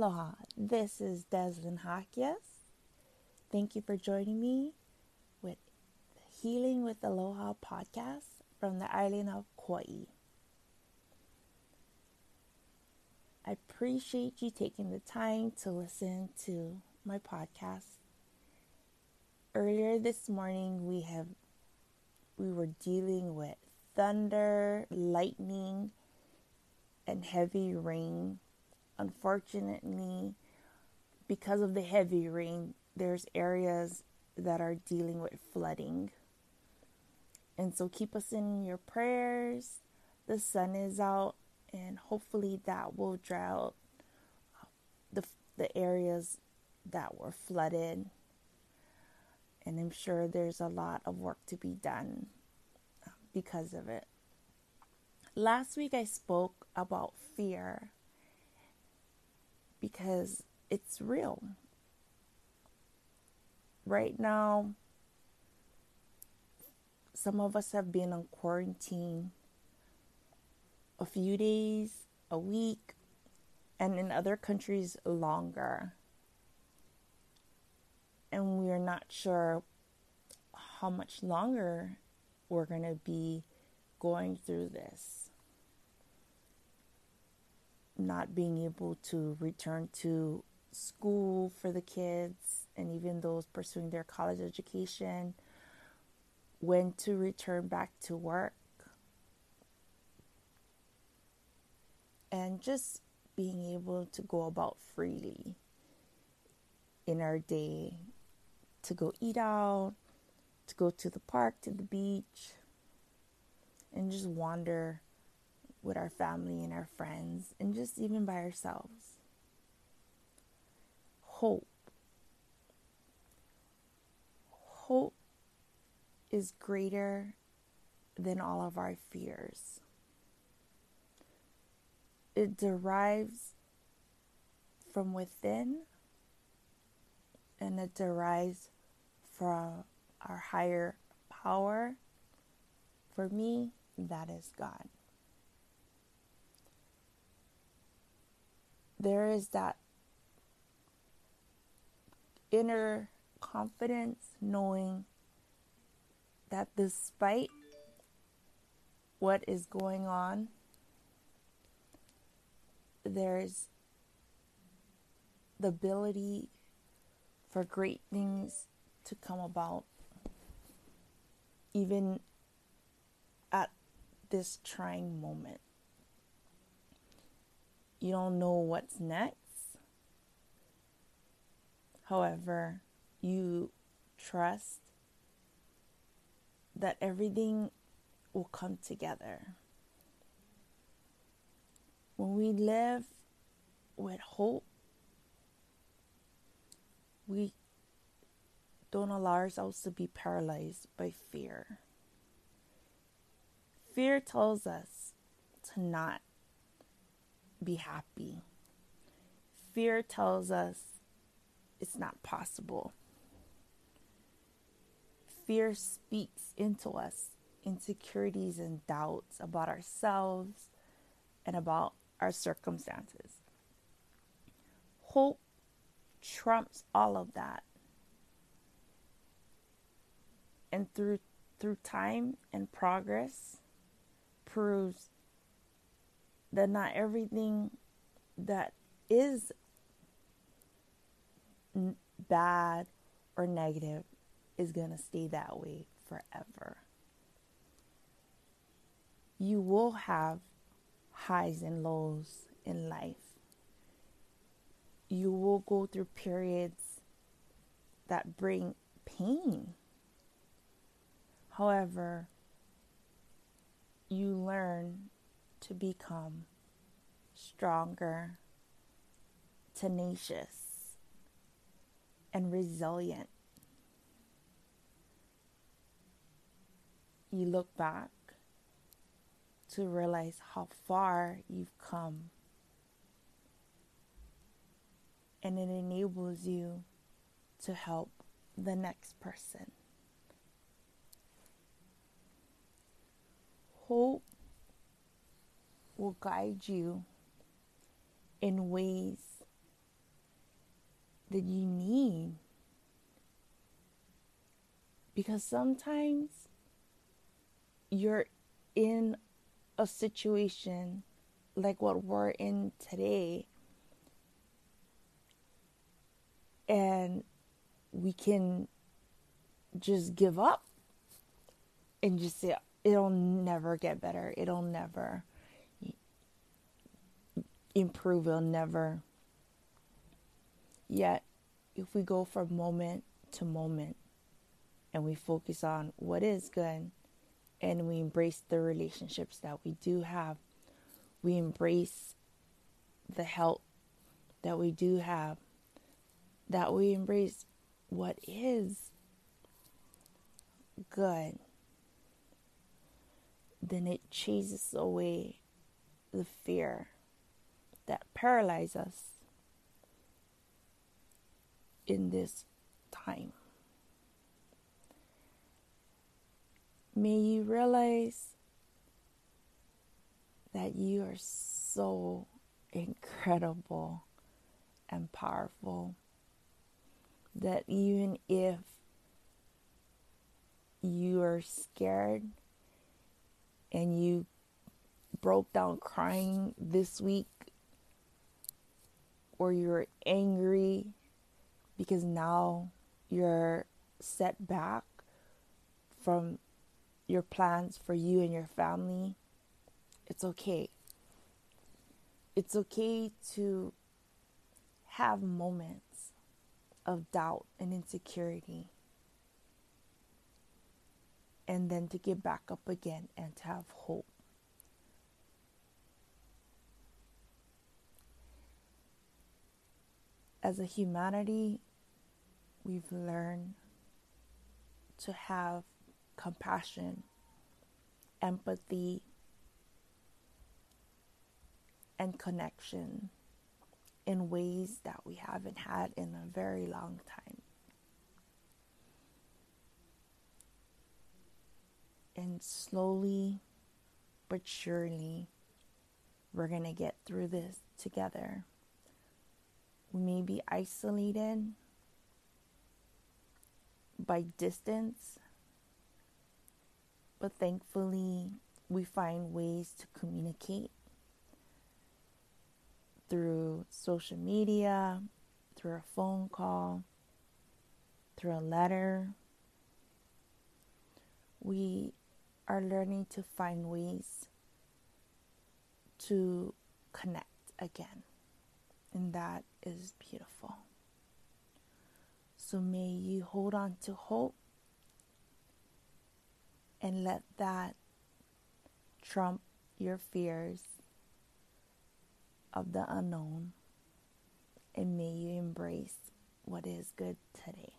Aloha, this is Deslin Hakias. Thank you for joining me with Healing with Aloha podcast from the island of Kauai. I appreciate you taking the time to listen to my podcast. Earlier this morning we have we were dealing with thunder, lightning, and heavy rain. Unfortunately, because of the heavy rain, there's areas that are dealing with flooding. And so keep us in your prayers. The sun is out, and hopefully that will dry out uh, the, the areas that were flooded. And I'm sure there's a lot of work to be done uh, because of it. Last week I spoke about fear because it's real. Right now, some of us have been on quarantine a few days, a week, and in other countries longer. And we are not sure how much longer we're going to be going through this. Not being able to return to school for the kids and even those pursuing their college education, when to return back to work, and just being able to go about freely in our day to go eat out, to go to the park, to the beach, and just wander with our family and our friends, and just even by ourselves. Hope. Hope is greater than all of our fears. It derives from within and it derives from our higher power, for me, that is God. There is that inner confidence knowing that despite what is going on, there's the ability for great things to come about even at this trying moment. You don't know what's next. However, you trust that everything will come together. When we live with hope, we don't allow ourselves to be paralyzed by fear. Fear tells us to not be happy. Fear tells us it's not possible. Fear speaks into us insecurities and doubts about ourselves and about our circumstances. Hope trumps all of that and through through time and progress proves that not everything that is n- bad or negative is going to stay that way forever. You will have highs and lows in life. You will go through periods that bring pain However, you learn to become stronger, tenacious, and resilient. You look back to realize how far you've come, and it enables you to help the next person. hope will guide you in ways that you need. Because sometimes you're in a situation like what we're in today, and we can just give up and just say, it'll never get better. It'll never improve. It'll never. Yet, if we go from moment to moment and we focus on what is good and we embrace the relationships that we do have, we embrace the help that we do have, that we embrace what is good, then it chases away the fear that paralyzes us in this time. May you realize that you are so incredible and powerful that even if you are scared and you broke down crying this week or you're angry because now you're set back from your plans for you and your family, it's okay. It's okay to have moments of doubt and insecurity. And then to get back up again and to have hope. As a humanity, we've learned to have compassion, empathy, and connection in ways that we haven't had in a very long time. And slowly but surely, we're going to get through this together. May be isolated by distance, but thankfully, we find ways to communicate through social media, through a phone call, through a letter. We are learning to find ways to connect again. And that is beautiful. So may you hold on to hope and let that trump your fears of the unknown. And may you embrace what is good today.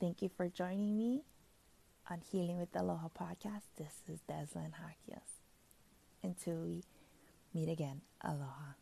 Thank you for joining me on Healing with Aloha podcast. This is Deslin Hakios. Until we meet again, aloha.